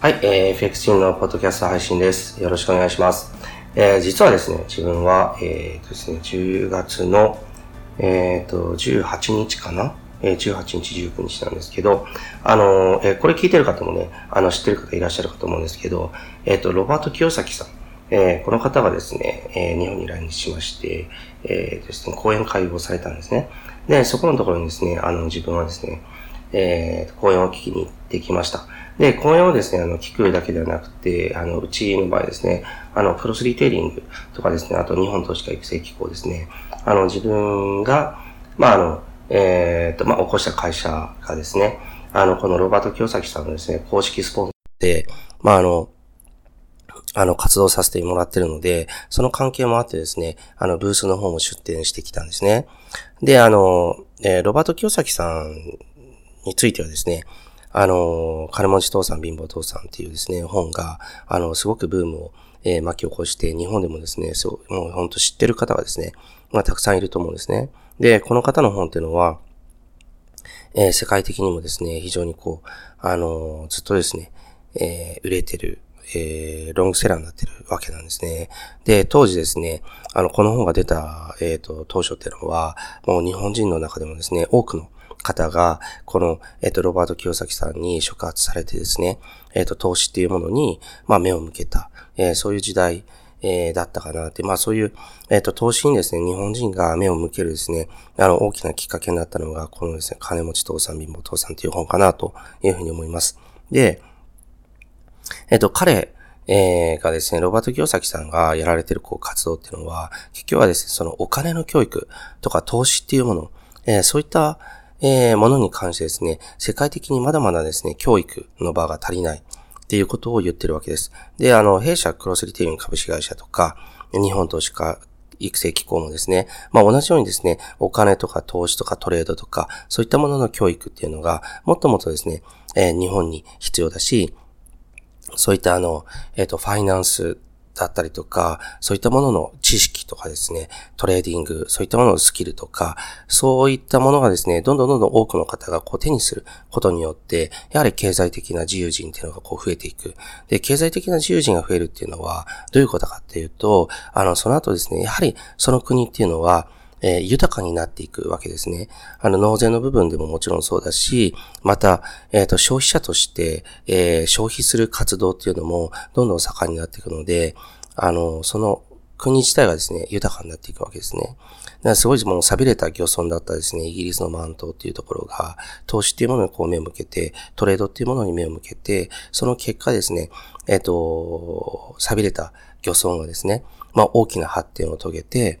はい、えー、FX チームのポッドキャスト配信です。よろしくお願いします。えー、実はですね、自分は、えー、とですね、10月の、えー、と、18日かな？えー、18日、19日なんですけど、あのー、えー、これ聞いてる方もね、あの、知ってる方いらっしゃるかと思うんですけど、えっ、ー、と、ロバート清崎さん、えー、この方がですね、えー、日本に来日しまして、えー、ですね、講演会をされたんですね。で、そこのところにですね、あの、自分はですね、えー、講演を聞きに行ってきました。で、講演をですね、あの、聞くだけではなくて、あの、うちの場合ですね、あの、プロスリテイリングとかですね、あと日本投資家育成機構ですね、あの、自分が、まあ、あの、えっ、と、まあ、起こした会社がですね、あの、このロバート清崎さんのですね、公式スポンサーで、まあ、あの、あの、活動させてもらってるので、その関係もあってですね、あの、ブースの方も出展してきたんですね。で、あの、えー、ロバート清崎さんについてはですね、あの、金持ち父さん、貧乏父さんっていうですね、本が、あの、すごくブームを、えー、巻き起こして、日本でもですね、そう、もう本当知ってる方がですね、まあ、たくさんいると思うんですね。で、この方の本っていうのは、えー、世界的にもですね、非常にこう、あのずっとですね、えー、売れてる、え、ロングセラーになってるわけなんですね。で、当時ですね、あの、この本が出た、えっ、と、当初っていうのは、もう日本人の中でもですね、多くの方が、この、えっ、と、ロバート清崎さんに触発されてですね、えっ、と、投資っていうものに、まあ、目を向けた、えそういう時代、えー、だったかなって、まあそういう、えっ、と、投資にですね、日本人が目を向けるですね、あの、大きなきっかけになったのが、このですね、金持ち父さん、貧乏父さんという本かな、というふうに思います。で、えっ、と、彼、えー、がですね、ロバート清崎さんがやられてるこう活動っていうのは、結局はですね、そのお金の教育とか投資っていうもの、えー、そういった、えー、ものに関してですね、世界的にまだまだですね、教育の場が足りない。っていうことを言ってるわけです。で、あの、弊社クロスリテイリング株式会社とか、日本投資家育成機構もですね、まあ同じようにですね、お金とか投資とかトレードとか、そういったものの教育っていうのが、もっともっとですね、えー、日本に必要だし、そういったあの、えっ、ー、と、ファイナンスだったりとか、そういったものの知識とかですね、トレーディング、そういったもののスキルとか、そういったものがですね、どんどんどんどん多くの方がこう手にすることによって、やはり経済的な自由人っていうのがこう増えていく。で、経済的な自由人が増えるっていうのは、どういうことかっていうと、あの、その後ですね、やはりその国っていうのは、えー、豊かになっていくわけですね。あの、納税の部分でももちろんそうだし、また、えっ、ー、と、消費者として、えー、消費する活動っていうのも、どんどん盛んになっていくので、あの、その国自体がですね、豊かになっていくわけですね。だからすごいもう錆びれた漁村だったですね、イギリスのマントっていうところが、投資っていうものにこう目を向けて、トレードっていうものに目を向けて、その結果ですね、えっ、ー、と、錆びれた漁村がですね、まあ大きな発展を遂げて、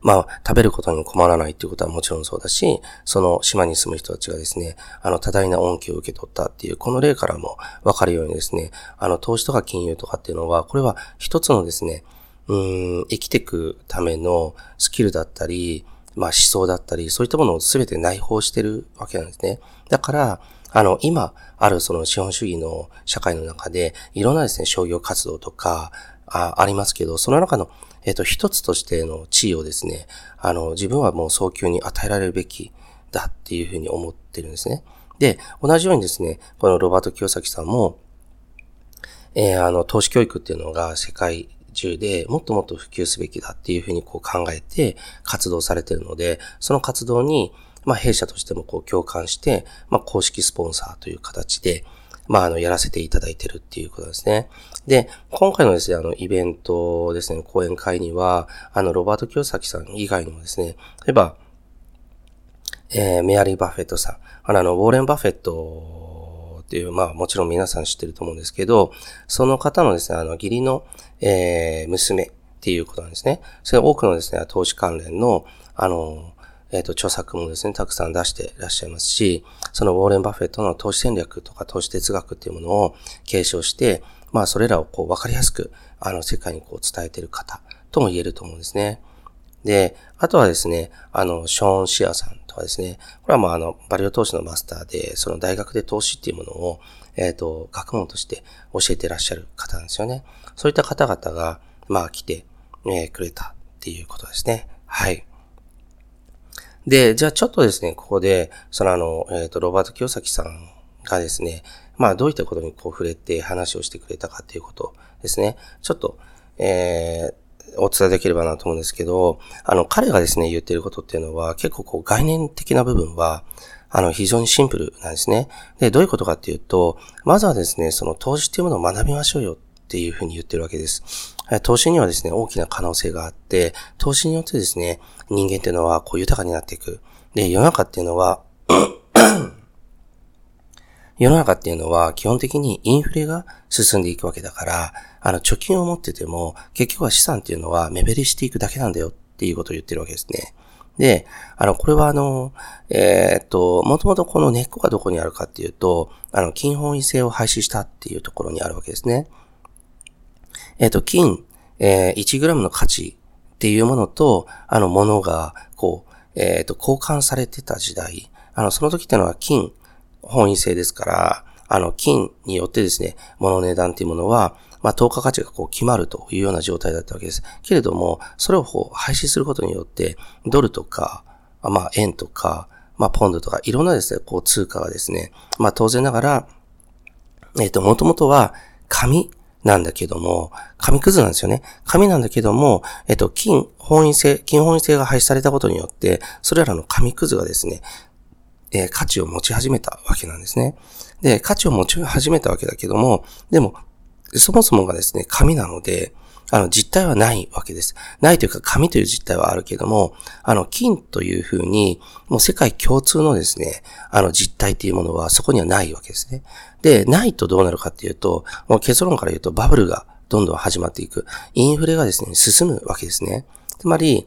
まあ、食べることに困らないっていうことはもちろんそうだし、その島に住む人たちがですね、あの、多大な恩恵を受け取ったっていう、この例からもわかるようにですね、あの、投資とか金融とかっていうのは、これは一つのですね、うん、生きていくためのスキルだったり、まあ思想だったり、そういったものを全て内包してるわけなんですね。だから、あの、今あるその資本主義の社会の中で、いろんなですね、商業活動とか、あありますけど、その中のえっ、と、一つとしての地位をですね、あの、自分はもう早急に与えられるべきだっていうふうに思ってるんですね。で、同じようにですね、このロバート清崎さんも、えー、あの、投資教育っていうのが世界中でもっともっと普及すべきだっていうふうにこう考えて活動されてるので、その活動に、まあ、弊社としてもこう共感して、まあ、公式スポンサーという形で、まあ、あの、やらせていただいてるっていうことですね。で、今回のですね、あの、イベントですね、講演会には、あの、ロバート・キヨサキさん以外にもですね、例えば、えー、メアリー・バフェットさん、あの、ウォーレン・バフェットっていう、まあ、もちろん皆さん知ってると思うんですけど、その方のですね、あの、義理の、えー、娘っていうことなんですね。それ多くのですね、投資関連の、あの、えっ、ー、と、著作もですね、たくさん出していらっしゃいますし、そのウォーレン・バフェットの投資戦略とか投資哲学っていうものを継承して、まあ、それらをこう、わかりやすく、あの、世界にこう、伝えている方とも言えると思うんですね。で、あとはですね、あの、ショーン・シアさんとかですね、これはまあ、あの、バリオ投資のマスターで、その大学で投資っていうものを、えっ、ー、と、学問として教えてらっしゃる方なんですよね。そういった方々が、まあ、来て、えー、くれたっていうことですね。はい。で、じゃあちょっとですね、ここで、そのあの、えっ、ー、と、ロバート清崎さんがですね、まあどういったことにこう触れて話をしてくれたかっていうことですね。ちょっと、えー、お伝えできればなと思うんですけど、あの、彼がですね、言ってることっていうのは、結構こう概念的な部分は、あの、非常にシンプルなんですね。で、どういうことかっていうと、まずはですね、その投資っていうものを学びましょうよっていうふうに言ってるわけです。投資にはですね、大きな可能性があって、投資によってですね、人間っていうのはこう豊かになっていく。で、世の中っていうのは 世の中っていうのは基本的にインフレが進んでいくわけだから、あの、貯金を持ってても、結局は資産っていうのは目減りしていくだけなんだよっていうことを言ってるわけですね。で、あの、これはあの、えー、っと、もともとこの根っこがどこにあるかっていうと、あの、金本位制を廃止したっていうところにあるわけですね。えっと、金、えー、1g の価値っていうものと、あの、ものが、こう、えっと、交換されてた時代。あの、その時ってのは金、本位制ですから、あの、金によってですね、物の値段っていうものは、まあ、等価価値がこう決まるというような状態だったわけです。けれども、それをこう廃止することによって、ドルとか、まあ、円とか、まあ、ポンドとか、いろんなですね、こう通貨がですね、まあ、当然ながら、えっ、と、もともとは、紙なんだけども、紙くずなんですよね。紙なんだけども、えっと、金本位性、金本位性が廃止されたことによって、それらの紙くずがですね、えー、価値を持ち始めたわけなんですね。で、価値を持ち始めたわけだけども、でも、そもそもがですね、紙なので、あの、実体はないわけです。ないというか、紙という実体はあるけども、あの、金というふうに、もう世界共通のですね、あの、実体というものはそこにはないわけですね。で、ないとどうなるかっていうと、もう結論から言うと、バブルがどんどん始まっていく。インフレがですね、進むわけですね。つまり、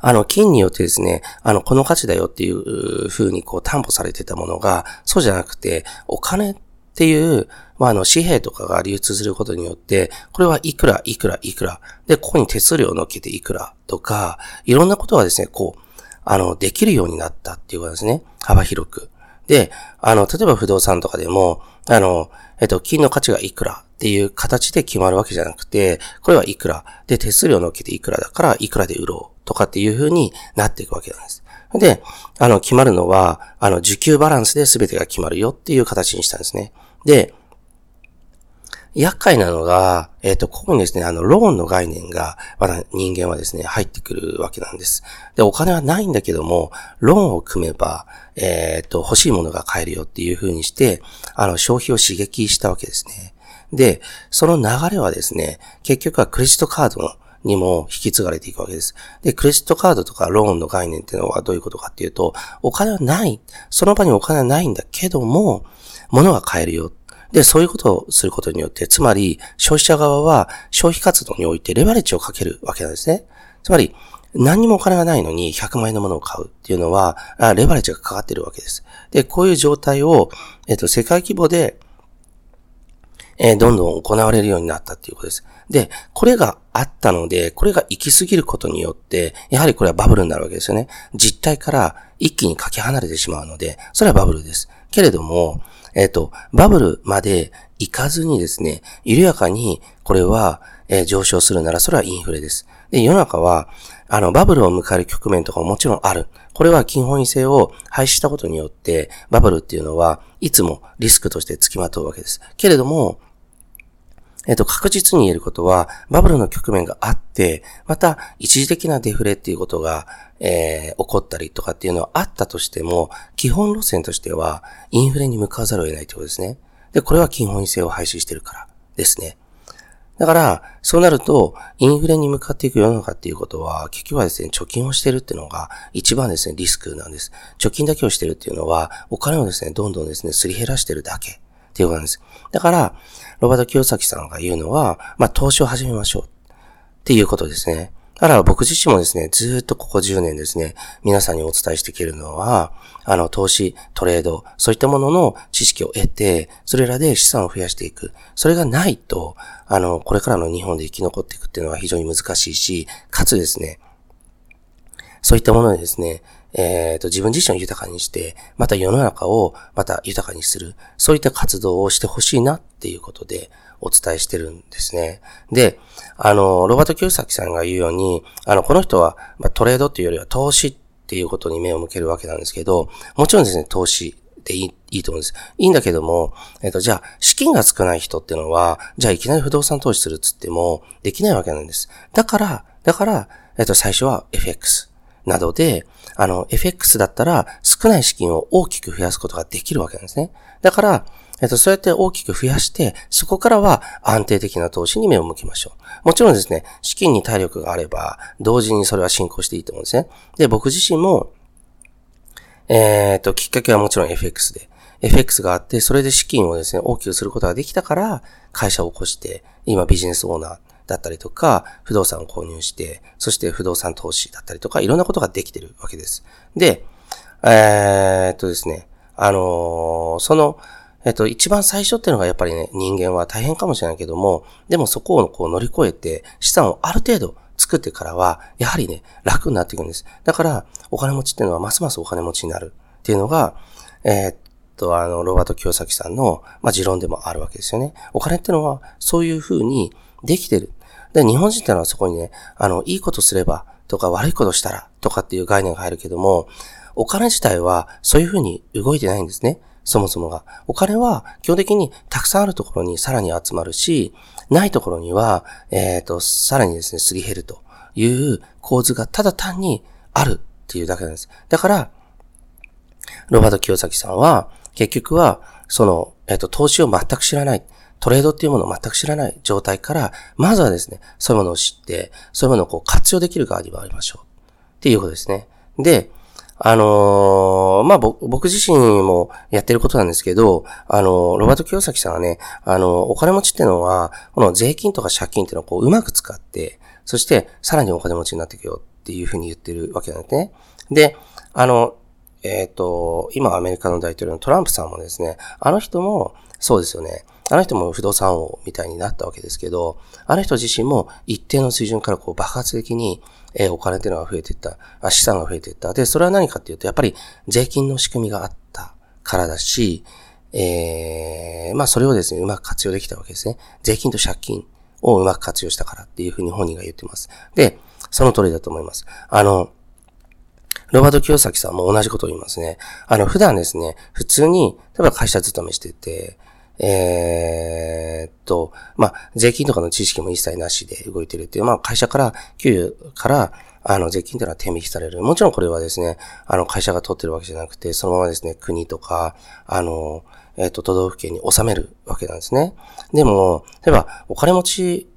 あの、金によってですね、あの、この価値だよっていう風にこう担保されてたものが、そうじゃなくて、お金っていう、まあ、あの、紙幣とかが流通することによって、これはいくら、いくら、いくら。で、ここに手数料を乗っけていくらとか、いろんなことがですね、こう、あの、できるようになったっていうことですね。幅広く。で、あの、例えば不動産とかでも、あの、えっと、金の価値がいくらっていう形で決まるわけじゃなくて、これはいくら。で、手数料を乗っけていくらだから、いくらで売ろうとかっていう風になっていくわけなんです。で、あの、決まるのは、あの、受給バランスで全てが決まるよっていう形にしたんですね。で、厄介なのが、えっ、ー、と、ここにですね、あの、ローンの概念が、まだ人間はですね、入ってくるわけなんです。で、お金はないんだけども、ローンを組めば、えっ、ー、と、欲しいものが買えるよっていう風にして、あの、消費を刺激したわけですね。で、その流れはですね、結局はクレジットカードのにも引き継がれていくわけです。で、クレジットカードとかローンの概念っていうのはどういうことかっていうと、お金はない。その場にお金はないんだけども、物が買えるよ。で、そういうことをすることによって、つまり、消費者側は消費活動においてレバレッジをかけるわけなんですね。つまり、何にもお金がないのに100万円のものを買うっていうのは、レバレッジがかかってるわけです。で、こういう状態を、えっと、世界規模で、えー、どんどん行われるようになったっていうことです。で、これがあったので、これが行き過ぎることによって、やはりこれはバブルになるわけですよね。実態から一気にかけ離れてしまうので、それはバブルです。けれども、えっ、ー、と、バブルまで行かずにですね、緩やかにこれは、えー、上昇するならそれはインフレです。で、世の中は、あの、バブルを迎える局面とかももちろんある。これは金本位制を廃止したことによって、バブルっていうのはいつもリスクとして付きまとうわけです。けれども、えっと、確実に言えることは、バブルの局面があって、また、一時的なデフレっていうことが、えー、起こったりとかっていうのはあったとしても、基本路線としては、インフレに向かわざるを得ないということですね。で、これは金本位制を廃止してるからですね。だから、そうなると、インフレに向かっていく世の中っていうことは、結局はですね、貯金をしてるっていうのが、一番ですね、リスクなんです。貯金だけをしてるっていうのは、お金をですね、どんどんですね、すり減らしてるだけっていうことなんです。だから、ロバート清崎さんが言うのは、まあ、投資を始めましょうっていうことですね。だから僕自身もですね、ずっとここ10年ですね、皆さんにお伝えしていけるのは、あの、投資、トレード、そういったものの知識を得て、それらで資産を増やしていく。それがないと、あの、これからの日本で生き残っていくっていうのは非常に難しいし、かつですね、そういったものでですね、えっ、ー、と、自分自身を豊かにして、また世の中をまた豊かにする、そういった活動をしてほしいなっていうことでお伝えしてるんですね。で、あの、ロバート・キューサキさんが言うように、あの、この人は、まあ、トレードっていうよりは投資っていうことに目を向けるわけなんですけど、もちろんですね、投資でいいいいと思うんです。いいんだけども、えっ、と、じゃあ、資金が少ない人っていうのは、じゃあいきなり不動産投資するっつっても、できないわけなんです。だから、だから、えっ、と、最初は FX などで、あの、FX だったら少ない資金を大きく増やすことができるわけなんですね。だから、えっと、そうやって大きく増やして、そこからは安定的な投資に目を向けましょう。もちろんですね、資金に体力があれば、同時にそれは進行していいと思うんですね。で、僕自身も、えー、っと、きっかけはもちろん FX で、FX があって、それで資金をですね、大きくすることができたから、会社を起こして、今ビジネスオーナーだったりとか、不動産を購入して、そして不動産投資だったりとか、いろんなことができてるわけです。で、えー、っとですね、あのー、その、えっと、一番最初っていうのがやっぱりね、人間は大変かもしれないけども、でもそこをこう乗り越えて、資産をある程度作ってからは、やはりね、楽になっていくんです。だから、お金持ちっていうのはますますお金持ちになるっていうのが、えー、っと、あの、ロバート清崎さんの、まあ、持論でもあるわけですよね。お金ってのは、そういう風にできてる。で、日本人ってのはそこにね、あの、いいことすれば、とか悪いことしたら、とかっていう概念が入るけども、お金自体はそういう風に動いてないんですね。そもそもが。お金は基本的にたくさんあるところにさらに集まるし、ないところには、えっ、ー、と、さらにですね、すり減るという構図がただ単にあるっていうだけなんです。だから、ロバート清崎さんは、結局は、その、えっ、ー、と、投資を全く知らない。トレードっていうものを全く知らない状態から、まずはですね、そういうものを知って、そういうものをこう活用できる側に回りましょう。っていうことですね。で、あのー、まあ、僕自身もやってることなんですけど、あのー、ロバート清崎さんはね、あのー、お金持ちっていうのは、この税金とか借金っていうのをこう、うまく使って、そして、さらにお金持ちになっていくよっていうふうに言ってるわけなんですね。で、あの、えっ、と、今アメリカの大統領のトランプさんもですね、あの人も、そうですよね。あの人も不動産王みたいになったわけですけど、あの人自身も一定の水準からこう爆発的に、え、お金っていうのが増えていった、資産が増えていった。で、それは何かっていうと、やっぱり税金の仕組みがあったからだし、えー、まあそれをですね、うまく活用できたわけですね。税金と借金をうまく活用したからっていうふうに本人が言ってます。で、その通りだと思います。あの、ロバート清崎さんも同じことを言いますね。あの、普段ですね、普通に、例えば会社勤めしてて、えー、っと、まあ、税金とかの知識も一切なしで動いてるっていう、まあ、会社から、給与から、あの、税金というのは手引きされる。もちろんこれはですね、あの、会社が取ってるわけじゃなくて、そのままですね、国とか、あの、えっ、と、都道府県に納めるわけなんですね。でも、例えば、お金持ち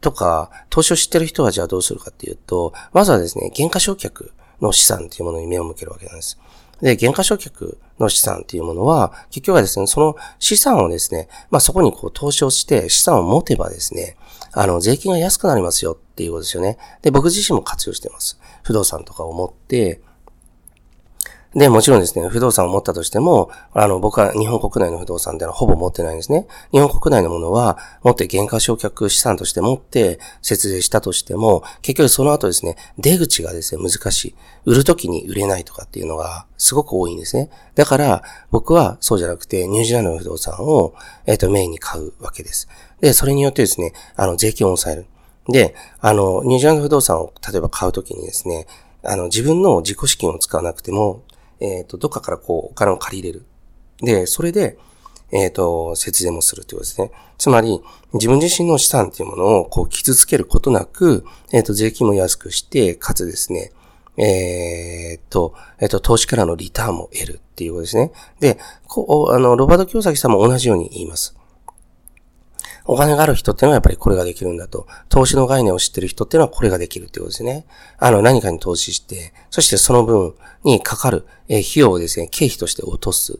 とか、投資を知ってる人はじゃあどうするかっていうと、まずはですね、減価償却の資産というものに目を向けるわけなんです。で、減価償却の資産っていうものは、結局はですね、その資産をですね、まあそこにこう投資をして資産を持てばですね、あの、税金が安くなりますよっていうことですよね。で、僕自身も活用してます。不動産とかを持って、で、もちろんですね、不動産を持ったとしても、あの、僕は日本国内の不動産ってのはほぼ持ってないんですね。日本国内のものは、持って原価償却資産として持って節税したとしても、結局その後ですね、出口がですね、難しい。売るときに売れないとかっていうのがすごく多いんですね。だから、僕はそうじゃなくて、ニュージーランドの不動産を、えっ、ー、と、メインに買うわけです。で、それによってですね、あの、税金を抑える。で、あの、ニュージーランド不動産を例えば買うときにですね、あの、自分の自己資金を使わなくても、えっ、ー、と、どっかからこう、お金を借り入れる。で、それで、えっ、ー、と、節税もするということですね。つまり、自分自身の資産っていうものを、こう、傷つけることなく、えっ、ー、と、税金も安くして、かつですね、えっと、えっと、投資からのリターンも得るっていうことですね。で、こう、あの、ロバート京崎さんも同じように言います。お金がある人っていうのはやっぱりこれができるんだと。投資の概念を知ってる人っていうのはこれができるってことですね。あの、何かに投資して、そしてその分にかかる、え費用をですね、経費として落とす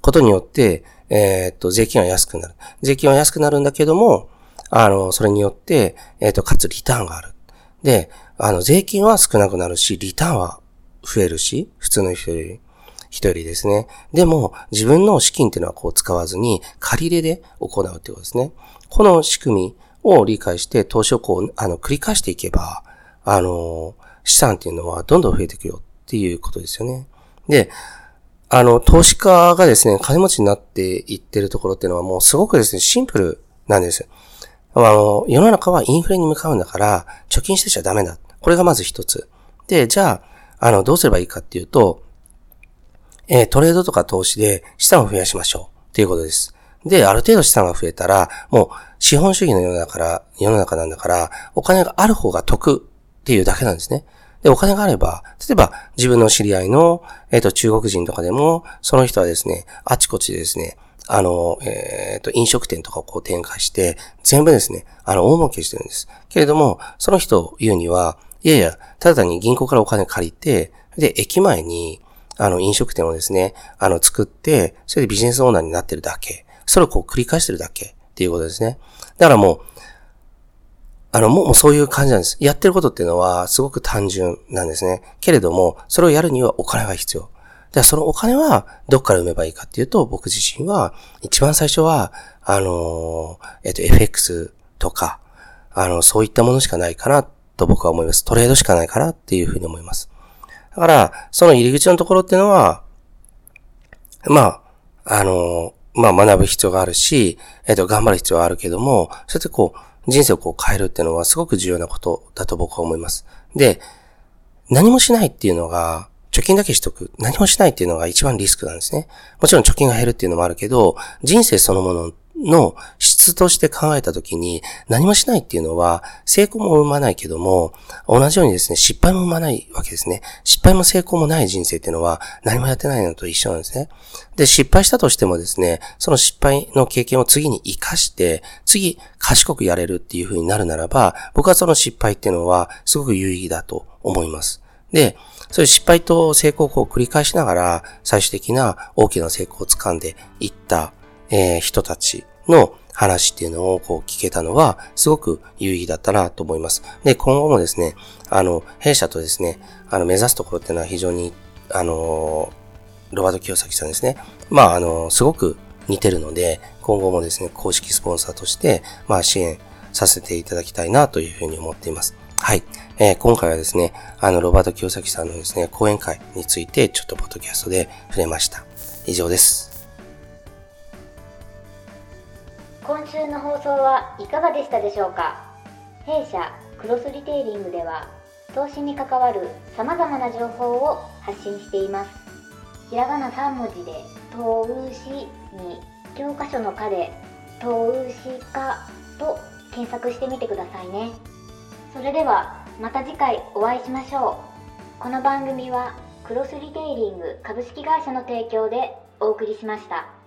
ことによって、えー、っと、税金は安くなる。税金は安くなるんだけども、あの、それによって、えー、っと、かつリターンがある。で、あの、税金は少なくなるし、リターンは増えるし、普通の人より。人よりですね。でも、自分の資金っていうのはこう使わずに、借り入れで行うってことですね。この仕組みを理解して投資をこう、あの、繰り返していけば、あの、資産っていうのはどんどん増えていくよっていうことですよね。で、あの、投資家がですね、金持ちになっていってるところっていうのはもうすごくですね、シンプルなんです。あの、世の中はインフレに向かうんだから、貯金してちゃダメだ。これがまず一つ。で、じゃあ、あの、どうすればいいかっていうと、えー、トレードとか投資で資産を増やしましょうっていうことです。で、ある程度資産が増えたら、もう資本主義の世の中から、世の中なんだから、お金がある方が得っていうだけなんですね。で、お金があれば、例えば自分の知り合いの、えっ、ー、と、中国人とかでも、その人はですね、あちこちでですね、あの、えっ、ー、と、飲食店とかをこう展開して、全部ですね、あの、大儲けしてるんです。けれども、その人を言うには、いやいや、ただ単に銀行からお金借りて、で、駅前に、あの、飲食店をですね、あの、作って、それでビジネスオーナーになってるだけ。それをこう繰り返してるだけっていうことですね。だからもう、あの、もうそういう感じなんです。やってることっていうのはすごく単純なんですね。けれども、それをやるにはお金が必要。ではそのお金はどっから埋めばいいかっていうと、僕自身は一番最初は、あのえっ、と、FX とか、あの、そういったものしかないかなと僕は思います。トレードしかないかなっていうふうに思います。だから、その入り口のところっていうのは、まあ、あのまあ学ぶ必要があるし、えっ、と、頑張る必要はあるけども、そうやってこう、人生をこう変えるっていうのはすごく重要なことだと僕は思います。で、何もしないっていうのが、貯金だけしとく。何もしないっていうのが一番リスクなんですね。もちろん貯金が減るっていうのもあるけど、人生そのものの質として考えたときに、何もしないっていうのは、成功も生まないけども、同じようにですね、失敗も生まないわけですね。失敗も成功もない人生っていうのは、何もやってないのと一緒なんですね。で、失敗したとしてもですね、その失敗の経験を次に活かして、次、賢くやれるっていう風になるならば、僕はその失敗っていうのは、すごく有意義だと思います。で、そういう失敗と成功を繰り返しながら、最終的な大きな成功を掴んでいった、えー、人たちの話っていうのをこう聞けたのは、すごく有意義だったなと思います。で、今後もですね、あの、弊社とですね、あの、目指すところっていうのは非常に、あの、ロバート清崎さんですね。まあ、あの、すごく似てるので、今後もですね、公式スポンサーとして、まあ、支援させていただきたいなというふうに思っています。はい。えー、今回はですね、あの、ロバート清崎さんのですね、講演会について、ちょっとポッドキャストで触れました。以上です。今週の放送はいかがでしたでしょうか？弊社クロスリテイリングでは投資に関わる様々な情報を発信しています。ひらがな3文字で投資に教科書の課で投資家と検索してみてくださいね。それではまた次回お会いしましょう。この番組はクロスリテイリング株式会社の提供でお送りしました。